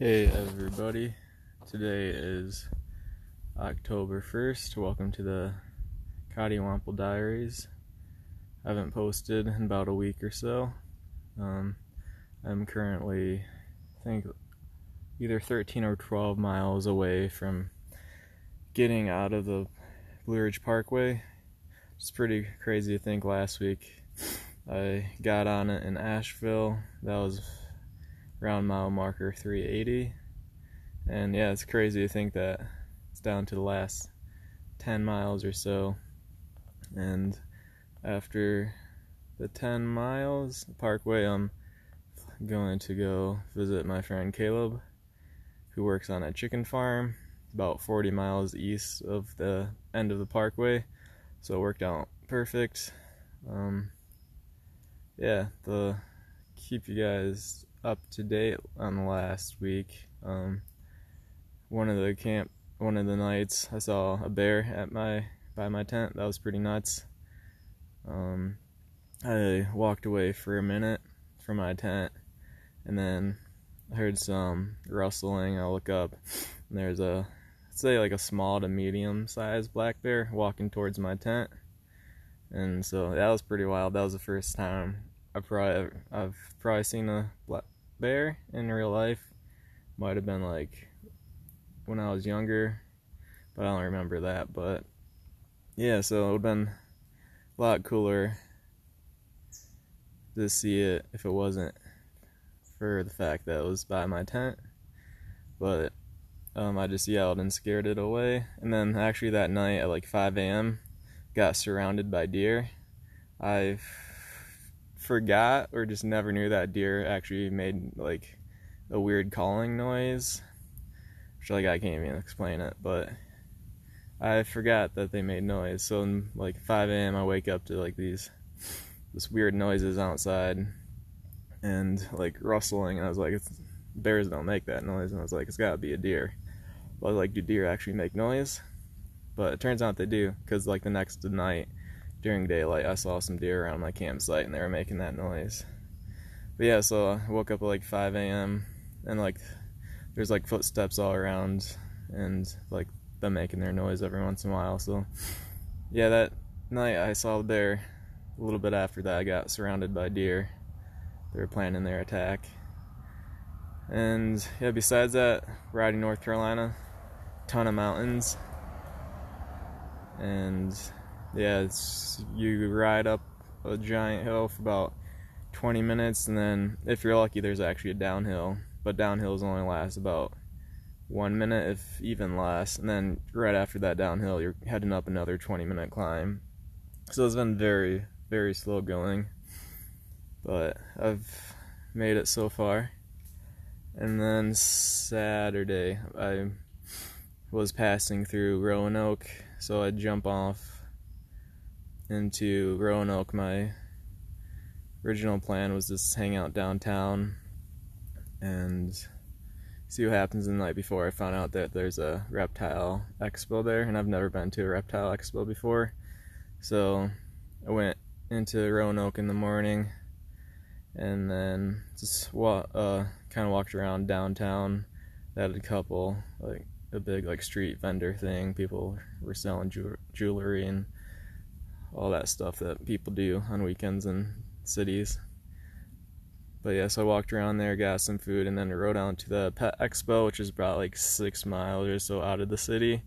Hey everybody, today is October 1st. Welcome to the Cottywomple Diaries. I haven't posted in about a week or so. Um, I'm currently, I think, either 13 or 12 miles away from getting out of the Blue Ridge Parkway. It's pretty crazy to think last week I got on it in Asheville. That was around mile marker 380. And yeah, it's crazy to think that it's down to the last 10 miles or so. And after the 10 miles, parkway, I'm going to go visit my friend Caleb, who works on a chicken farm about 40 miles east of the end of the parkway. So it worked out perfect. Um, yeah, the keep you guys up to date on last week. Um, one of the camp, one of the nights, I saw a bear at my by my tent. That was pretty nuts. Um, I walked away for a minute from my tent, and then I heard some rustling. I look up, and there's a, say like a small to medium sized black bear walking towards my tent. And so that was pretty wild. That was the first time I probably I've probably seen a black bear in real life. Might have been like when I was younger, but I don't remember that. But yeah, so it would have been a lot cooler to see it if it wasn't for the fact that it was by my tent. But um, I just yelled and scared it away. And then actually that night at like 5 a.m., got surrounded by deer. I forgot or just never knew that deer actually made like a weird calling noise. Which like I can't even explain it, but I forgot that they made noise. So in like 5 a.m. I wake up to like these this weird noises outside and like rustling and I was like bears don't make that noise and I was like it's gotta be a deer. But like do deer actually make noise? But it turns out they do because like the next night during daylight I saw some deer around my campsite and they were making that noise. But yeah, so I woke up at like 5 a.m. and like there's like footsteps all around and like them making their noise every once in a while. So yeah, that night I saw the bear. A little bit after that, I got surrounded by deer. They were planning their attack. And yeah, besides that, riding North Carolina, ton of mountains. And yeah, it's you ride up a giant hill for about 20 minutes, and then if you're lucky, there's actually a downhill. But downhills only last about one minute, if even less. And then right after that downhill, you're heading up another 20 minute climb. So it's been very, very slow going. But I've made it so far. And then Saturday, I was passing through Roanoke, so I'd jump off into Roanoke. My original plan was just hang out downtown and see what happens the night before. I found out that there's a reptile expo there, and I've never been to a reptile expo before. So I went into Roanoke in the morning and then just wa- uh, kind of walked around downtown. They had a couple, like a big like street vendor thing. People were selling ju- jewelry and all that stuff that people do on weekends in cities. But yeah, so I walked around there, got some food, and then I rode out to the Pet Expo, which is about like six miles or so out of the city.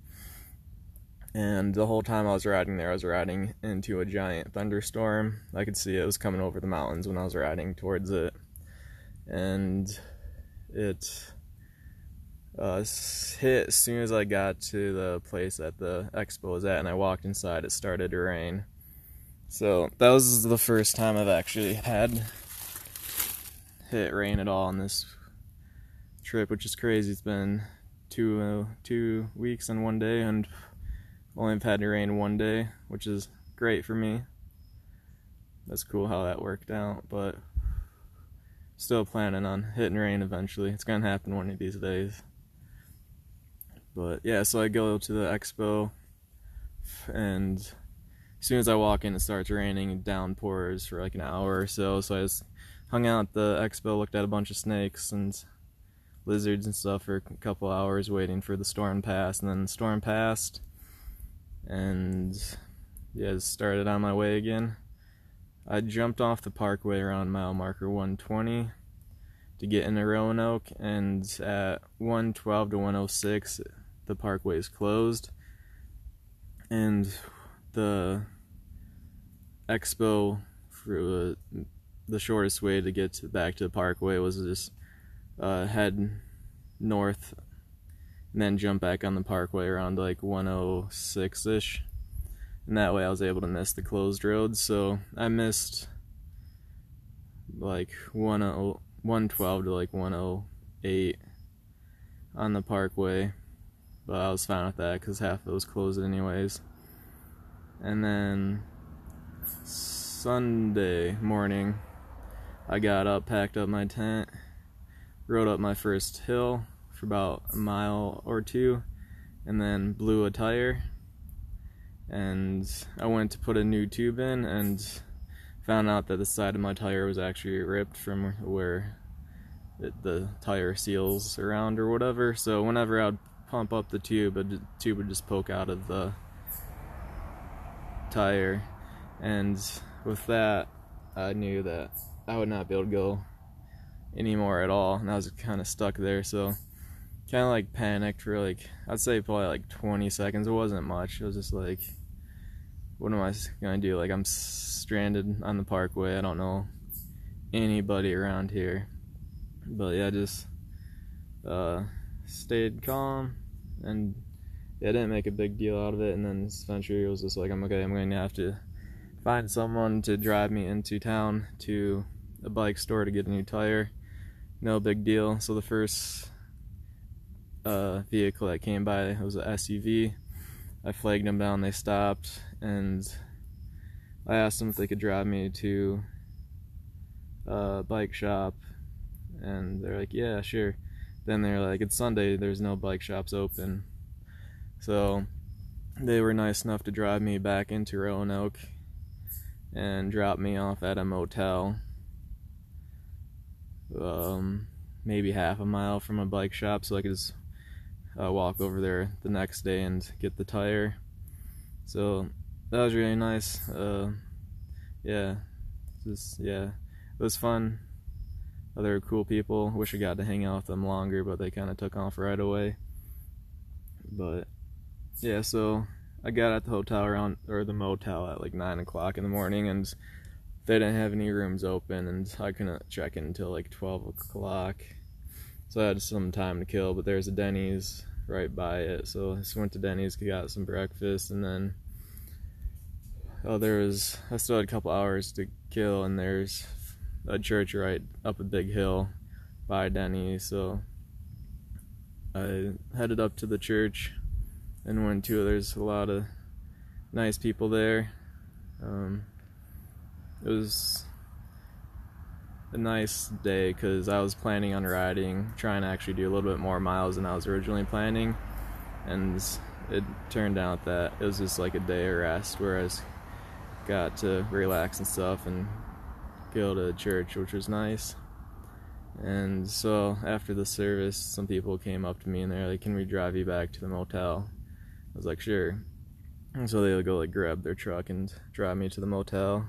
And the whole time I was riding there, I was riding into a giant thunderstorm. I could see it was coming over the mountains when I was riding towards it. And it uh, hit as soon as I got to the place that the expo was at, and I walked inside, it started to rain. So that was the first time I've actually had hit rain at all on this trip, which is crazy. It's been two uh, two weeks and one day, and only have had rain one day, which is great for me. That's cool how that worked out, but still planning on hitting rain eventually. It's gonna happen one of these days. But yeah, so I go to the expo, and as soon as I walk in, it starts raining and downpours for like an hour or so. So I just hung out at the expo, looked at a bunch of snakes, and lizards and stuff for a couple hours waiting for the storm to pass, and then the storm passed, and yeah, started on my way again. I jumped off the parkway around mile marker 120 to get into Roanoke, and at 112 to 106, the parkway is closed, and the expo for uh, the shortest way to get to, back to the parkway was just uh, head north and then jump back on the parkway around like 106 ish. And that way I was able to miss the closed roads. So I missed like 112 to like 108 on the parkway. But I was fine with that because half of was closed anyways. And then Sunday morning, I got up, packed up my tent, rode up my first hill for about a mile or two, and then blew a tire. And I went to put a new tube in and found out that the side of my tire was actually ripped from where it, the tire seals around or whatever. So whenever I'd pump up the tube, the tube would just poke out of the tire. And with that, I knew that I would not be able to go anymore at all, and I was kind of stuck there. So, kind of like panicked for like I'd say probably like 20 seconds. It wasn't much. It was just like, what am I gonna do? Like I'm stranded on the parkway. I don't know anybody around here. But yeah, just uh, stayed calm and yeah, I didn't make a big deal out of it. And then it was just like, I'm okay. I'm going to have to find someone to drive me into town to a bike store to get a new tire. No big deal. So the first uh, vehicle that came by was an SUV. I flagged them down. They stopped, and I asked them if they could drive me to a bike shop, and they're like, "Yeah, sure." Then they're like, "It's Sunday. There's no bike shops open." So they were nice enough to drive me back into Roanoke and drop me off at a motel um, maybe half a mile from a bike shop so I could just uh, walk over there the next day and get the tire. So that was really nice uh, yeah just yeah it was fun. Other cool people wish I got to hang out with them longer but they kind of took off right away. But yeah so I got at the hotel around or the motel at like nine o'clock in the morning, and they didn't have any rooms open, and I couldn't check in until like twelve o'clock. So I had some time to kill, but there's a Denny's right by it, so I just went to Denny's, got some breakfast, and then oh, there was I still had a couple hours to kill, and there's a church right up a big hill by Denny's, so I headed up to the church and went to. There's a lot of nice people there. Um, it was a nice day because I was planning on riding, trying to actually do a little bit more miles than I was originally planning, and it turned out that it was just like a day of rest where I got to relax and stuff and go to church, which was nice. And so after the service, some people came up to me and they're like, "Can we drive you back to the motel?" I was like, sure. And so they go like grab their truck and drive me to the motel.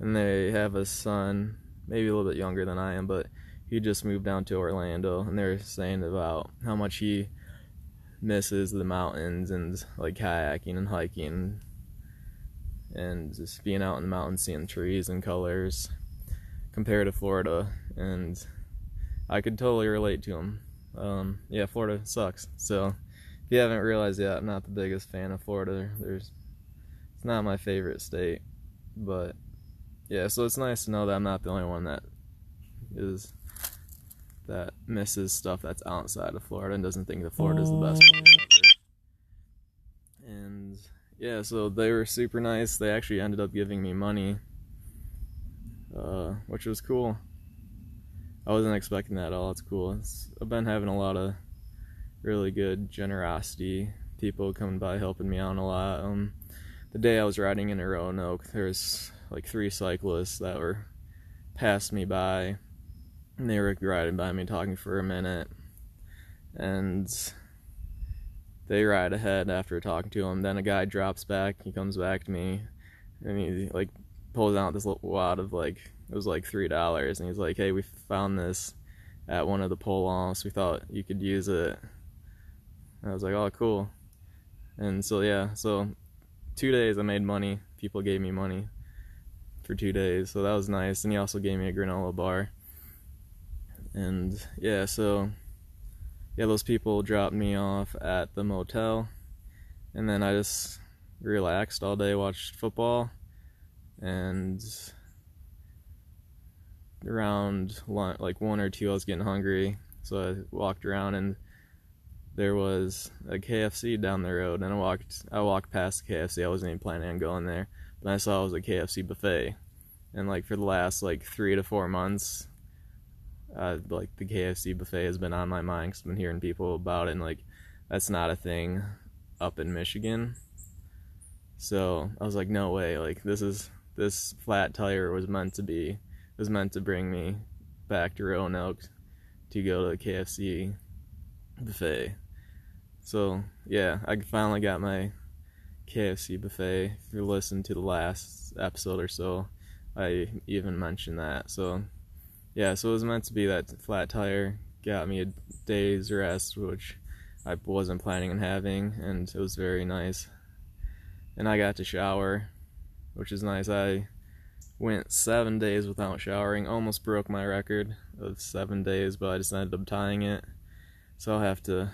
And they have a son, maybe a little bit younger than I am, but he just moved down to Orlando. And they're saying about how much he misses the mountains and like kayaking and hiking and just being out in the mountains, seeing trees and colors compared to Florida. And I could totally relate to him. Um, yeah, Florida sucks. So if you haven't realized yet, I'm not the biggest fan of Florida. There's, it's not my favorite state, but yeah. So it's nice to know that I'm not the only one that is that misses stuff that's outside of Florida and doesn't think that Florida is the best place. And yeah, so they were super nice. They actually ended up giving me money, uh, which was cool. I wasn't expecting that at all. It's cool. It's, I've been having a lot of really good generosity. People coming by helping me out a lot. Um, the day I was riding in Roanoke, there's like three cyclists that were passed me by, and they were riding by me talking for a minute. and they ride ahead after talking to him. Then a guy drops back. He comes back to me, and he like pulls out this little wad of like it was like three dollars, and he's like, "Hey, we found this at one of the pull-offs. We thought you could use it." And I was like, "Oh, cool." And so yeah, so two days I made money. People gave me money for two days, so that was nice. And he also gave me a granola bar. And yeah, so yeah, those people dropped me off at the motel, and then I just relaxed all day, watched football, and around like one or two, I was getting hungry, so I walked around and there was a KFC down the road, and I walked I walked past the KFC. I wasn't even planning on going there, but I saw it was a KFC buffet, and like for the last like three to four months, uh, like the KFC buffet has been on my mind because I've been hearing people about it, and like that's not a thing up in Michigan. So I was like, no way! Like this is this flat tire was meant to be was meant to bring me back to Roanoke to go to the KFC buffet. So yeah, I finally got my KFC buffet. If you listen to the last episode or so, I even mentioned that. So yeah, so it was meant to be that flat tire got me a day's rest, which I wasn't planning on having, and it was very nice. And I got to shower, which is nice. I went seven days without showering, almost broke my record of seven days, but I just ended up tying it. So I'll have to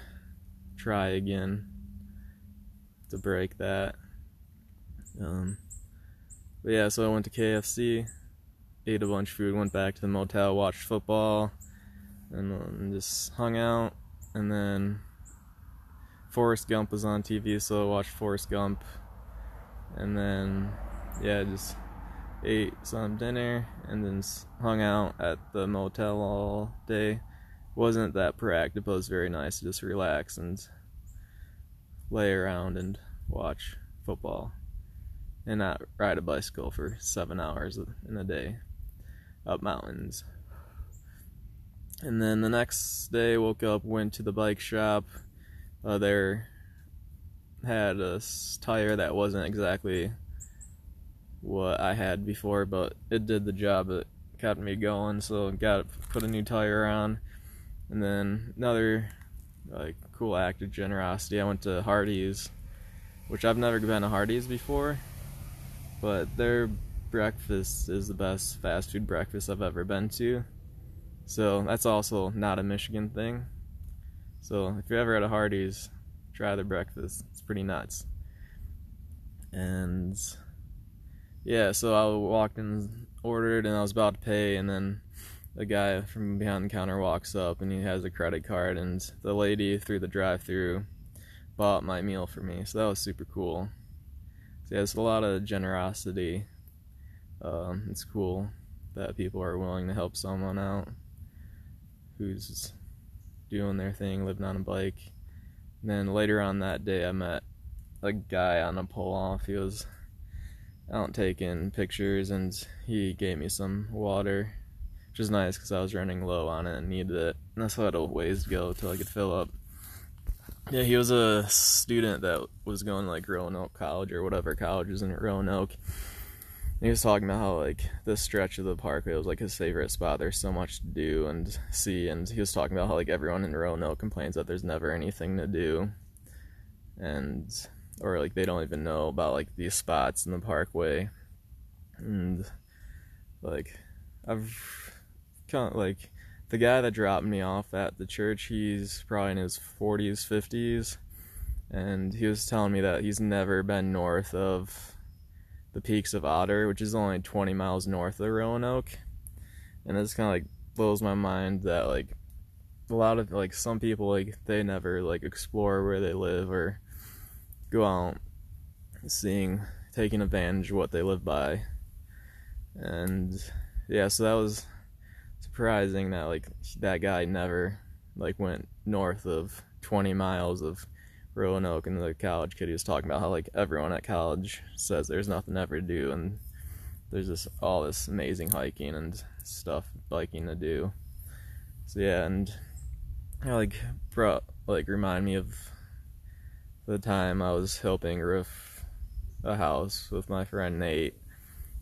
try again to break that. Um, but yeah, so I went to KFC ate a bunch of food, went back to the motel, watched football, and um, just hung out. And then Forrest Gump was on TV, so I watched Forrest Gump. And then, yeah, just ate some dinner and then hung out at the motel all day. Wasn't that proactive, but it was very nice to just relax and lay around and watch football and not ride a bicycle for seven hours in a day up mountains. And then the next day, woke up, went to the bike shop. Uh, there had a tire that wasn't exactly what I had before, but it did the job. It kept me going, so got put a new tire on. And then another like cool act of generosity. I went to Hardee's, which I've never been to Hardee's before, but their breakfast is the best fast food breakfast I've ever been to. So that's also not a Michigan thing. So if you're ever at a Hardee's, try their breakfast. It's pretty nuts. And yeah, so I walked and ordered, and I was about to pay, and then the guy from behind the counter walks up, and he has a credit card, and the lady through the drive-through bought my meal for me. So that was super cool. So yeah, it's a lot of generosity um, it's cool that people are willing to help someone out who's doing their thing, living on a bike. And then later on that day, I met a guy on a pull off. He was out taking pictures and he gave me some water, which is nice because I was running low on it and needed it. And I had a ways to go till I could fill up. Yeah, he was a student that was going like Roanoke College or whatever college is in Roanoke And he was talking about how like this stretch of the parkway was like his favorite spot. There's so much to do and see, and he was talking about how like everyone in Roanoke complains that there's never anything to do, and or like they don't even know about like these spots in the parkway, and like I've kind of like the guy that dropped me off at the church. He's probably in his 40s, 50s, and he was telling me that he's never been north of the peaks of Otter, which is only 20 miles north of Roanoke. And it's kind of like blows my mind that like a lot of like some people like they never like explore where they live or go out seeing taking advantage of what they live by. And yeah, so that was surprising that like that guy never like went north of 20 miles of Roanoke and the college kid he was talking about how like everyone at college says there's nothing ever to do and there's this all this amazing hiking and stuff biking to do. So yeah, and I like brought like remind me of the time I was helping roof a house with my friend Nate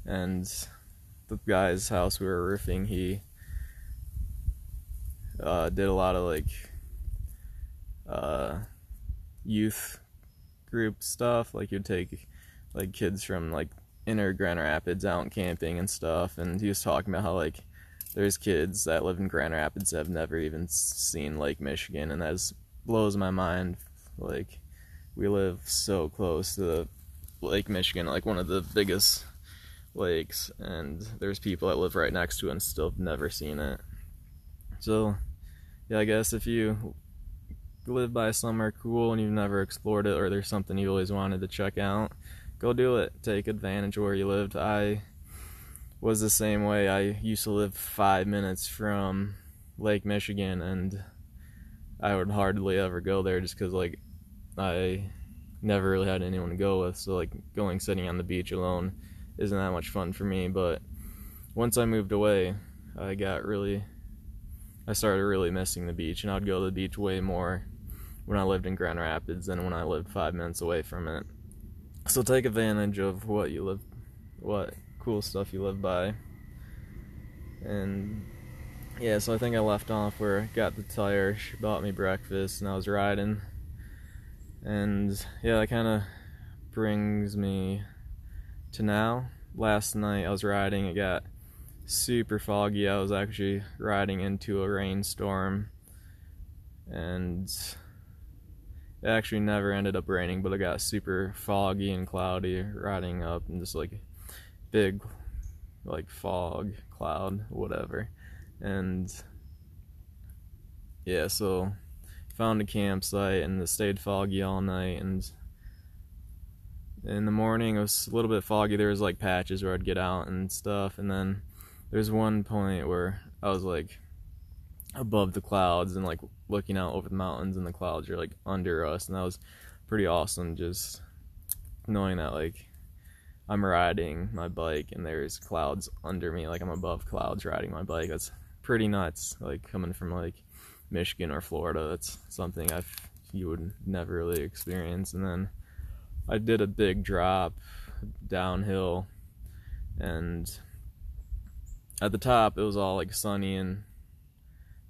and the guy's house we were roofing he uh, did a lot of like uh, youth group stuff like you'd take like kids from like inner Grand Rapids out camping and stuff and he was talking about how like there's kids that live in Grand Rapids that have never even seen Lake Michigan, and that blows my mind. Like, we live so close to Lake Michigan, like one of the biggest lakes, and there's people that live right next to it and still have never seen it. So, yeah, I guess if you live by somewhere cool and you've never explored it, or there's something you always wanted to check out, go do it. Take advantage of where you lived. I was the same way. I used to live five minutes from Lake Michigan, and I would hardly ever go there just because, like, I never really had anyone to go with. So, like, going sitting on the beach alone isn't that much fun for me. But once I moved away, I got really, I started really missing the beach, and I'd go to the beach way more when I lived in Grand Rapids than when I lived five minutes away from it. So take advantage of what you live, what cool stuff you live by. And yeah, so I think I left off where I got the tire, she bought me breakfast, and I was riding. And yeah, that kind of brings me to now. Last night I was riding, it got super foggy. I was actually riding into a rainstorm. And it actually never ended up raining, but it got super foggy and cloudy riding up and just like big like fog cloud whatever and yeah so found a campsite and it stayed foggy all night and in the morning it was a little bit foggy there was like patches where i'd get out and stuff and then there's one point where i was like above the clouds and like looking out over the mountains and the clouds are like under us and that was pretty awesome just knowing that like I'm riding my bike and there's clouds under me, like I'm above clouds riding my bike. That's pretty nuts. Like coming from like Michigan or Florida, that's something I've you would never really experience. And then I did a big drop downhill, and at the top it was all like sunny and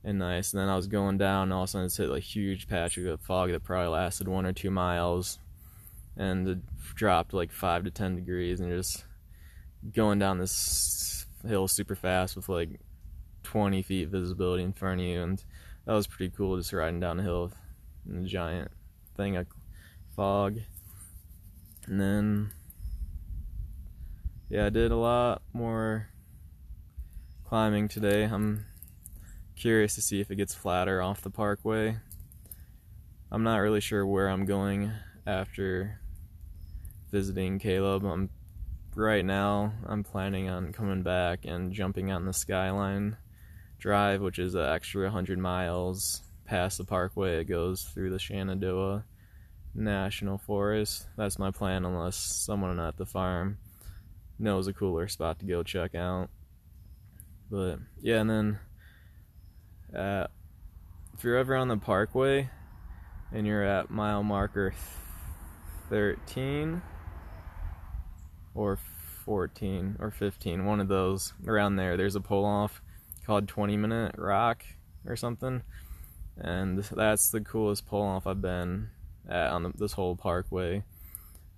and nice. And then I was going down, and all of a sudden it hit like huge patch of fog that probably lasted one or two miles and it dropped like five to ten degrees and just going down this hill super fast with like 20 feet visibility in front of you and that was pretty cool just riding down the hill in a giant thing of fog and then yeah I did a lot more climbing today I'm curious to see if it gets flatter off the parkway I'm not really sure where I'm going after visiting Caleb. I'm right now I'm planning on coming back and jumping on the Skyline Drive, which is an extra 100 miles past the parkway. It goes through the Shenandoah National Forest. That's my plan, unless someone at the farm knows a cooler spot to go check out. But yeah, and then uh, if you're ever on the parkway and you're at mile marker 13 or 14 or 15, one of those around there. There's a pull off called 20 Minute Rock or something, and that's the coolest pull off I've been at on the, this whole parkway.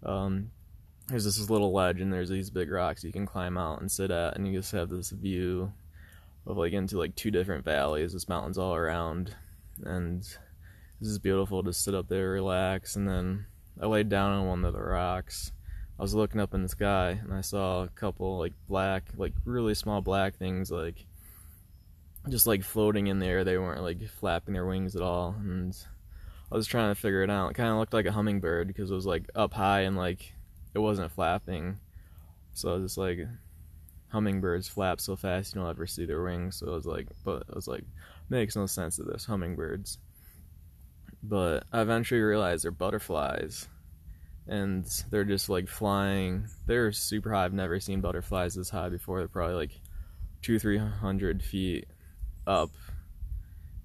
Um, there's this little ledge and there's these big rocks you can climb out and sit at, and you just have this view of like into like two different valleys. There's mountains all around, and this is beautiful to sit up there, relax, and then I laid down on one of the rocks I was looking up in the sky and I saw a couple like black, like really small black things, like just like floating in the air. They weren't like flapping their wings at all, and I was trying to figure it out. It kind of looked like a hummingbird because it was like up high and like it wasn't flapping. So I was just like, hummingbirds flap so fast you don't ever see their wings. So I was like, but I was like, makes no sense to this hummingbirds. But I eventually realized they're butterflies and they're just like flying. They're super high. I've never seen butterflies this high before. They're probably like two, three hundred feet up,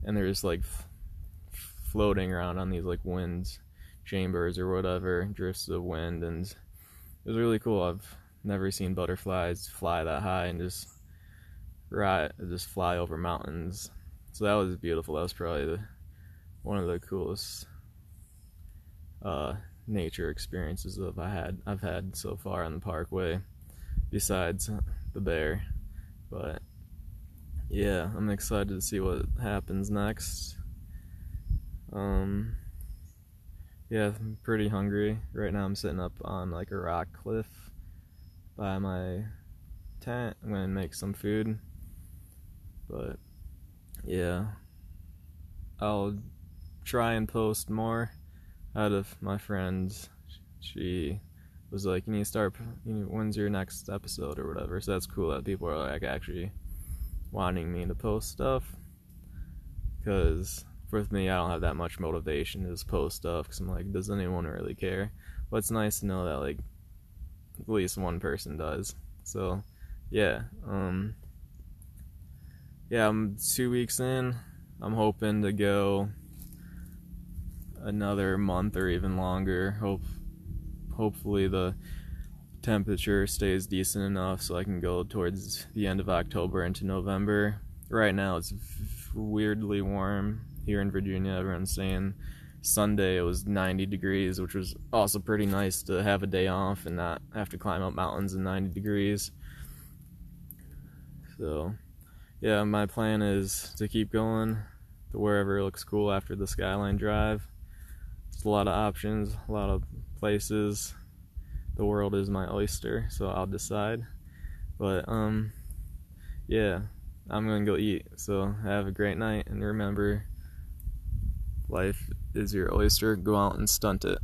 and they're just like floating around on these like wind chambers or whatever, drifts of wind, and it was really cool. I've never seen butterflies fly that high and just ride, just fly over mountains. So that was beautiful. That was probably the, one of the coolest uh, nature experiences that I had I've had so far on the Parkway, besides the bear. But yeah, I'm excited to see what happens next. Um, yeah, I'm pretty hungry. Right now I'm sitting up on like a rock cliff by my tent. I'm gonna make some food. But yeah, I'll try and post more out of my friends. She was like, "You need to start. You know, when's your next episode or whatever?" So that's cool that people are like actually wanting me to post stuff. Because with me, I don't have that much motivation to just post stuff. Because I'm like, does anyone really care? But it's nice to know that like at least one person does. So yeah, um, yeah, I'm two weeks in. I'm hoping to go another month or even longer. Hope hopefully the temperature stays decent enough so I can go towards the end of October into November. Right now it's weirdly warm here in Virginia. Everyone's saying Sunday it was 90 degrees, which was also pretty nice to have a day off and not have to climb up mountains in 90 degrees. So, yeah, my plan is to keep going to wherever looks cool after the Skyline Drive. It's a lot of options, a lot of places. The world is my oyster, so I'll decide. But um yeah, I'm to go eat. So, have a great night and remember life is your oyster. Go out and stunt it.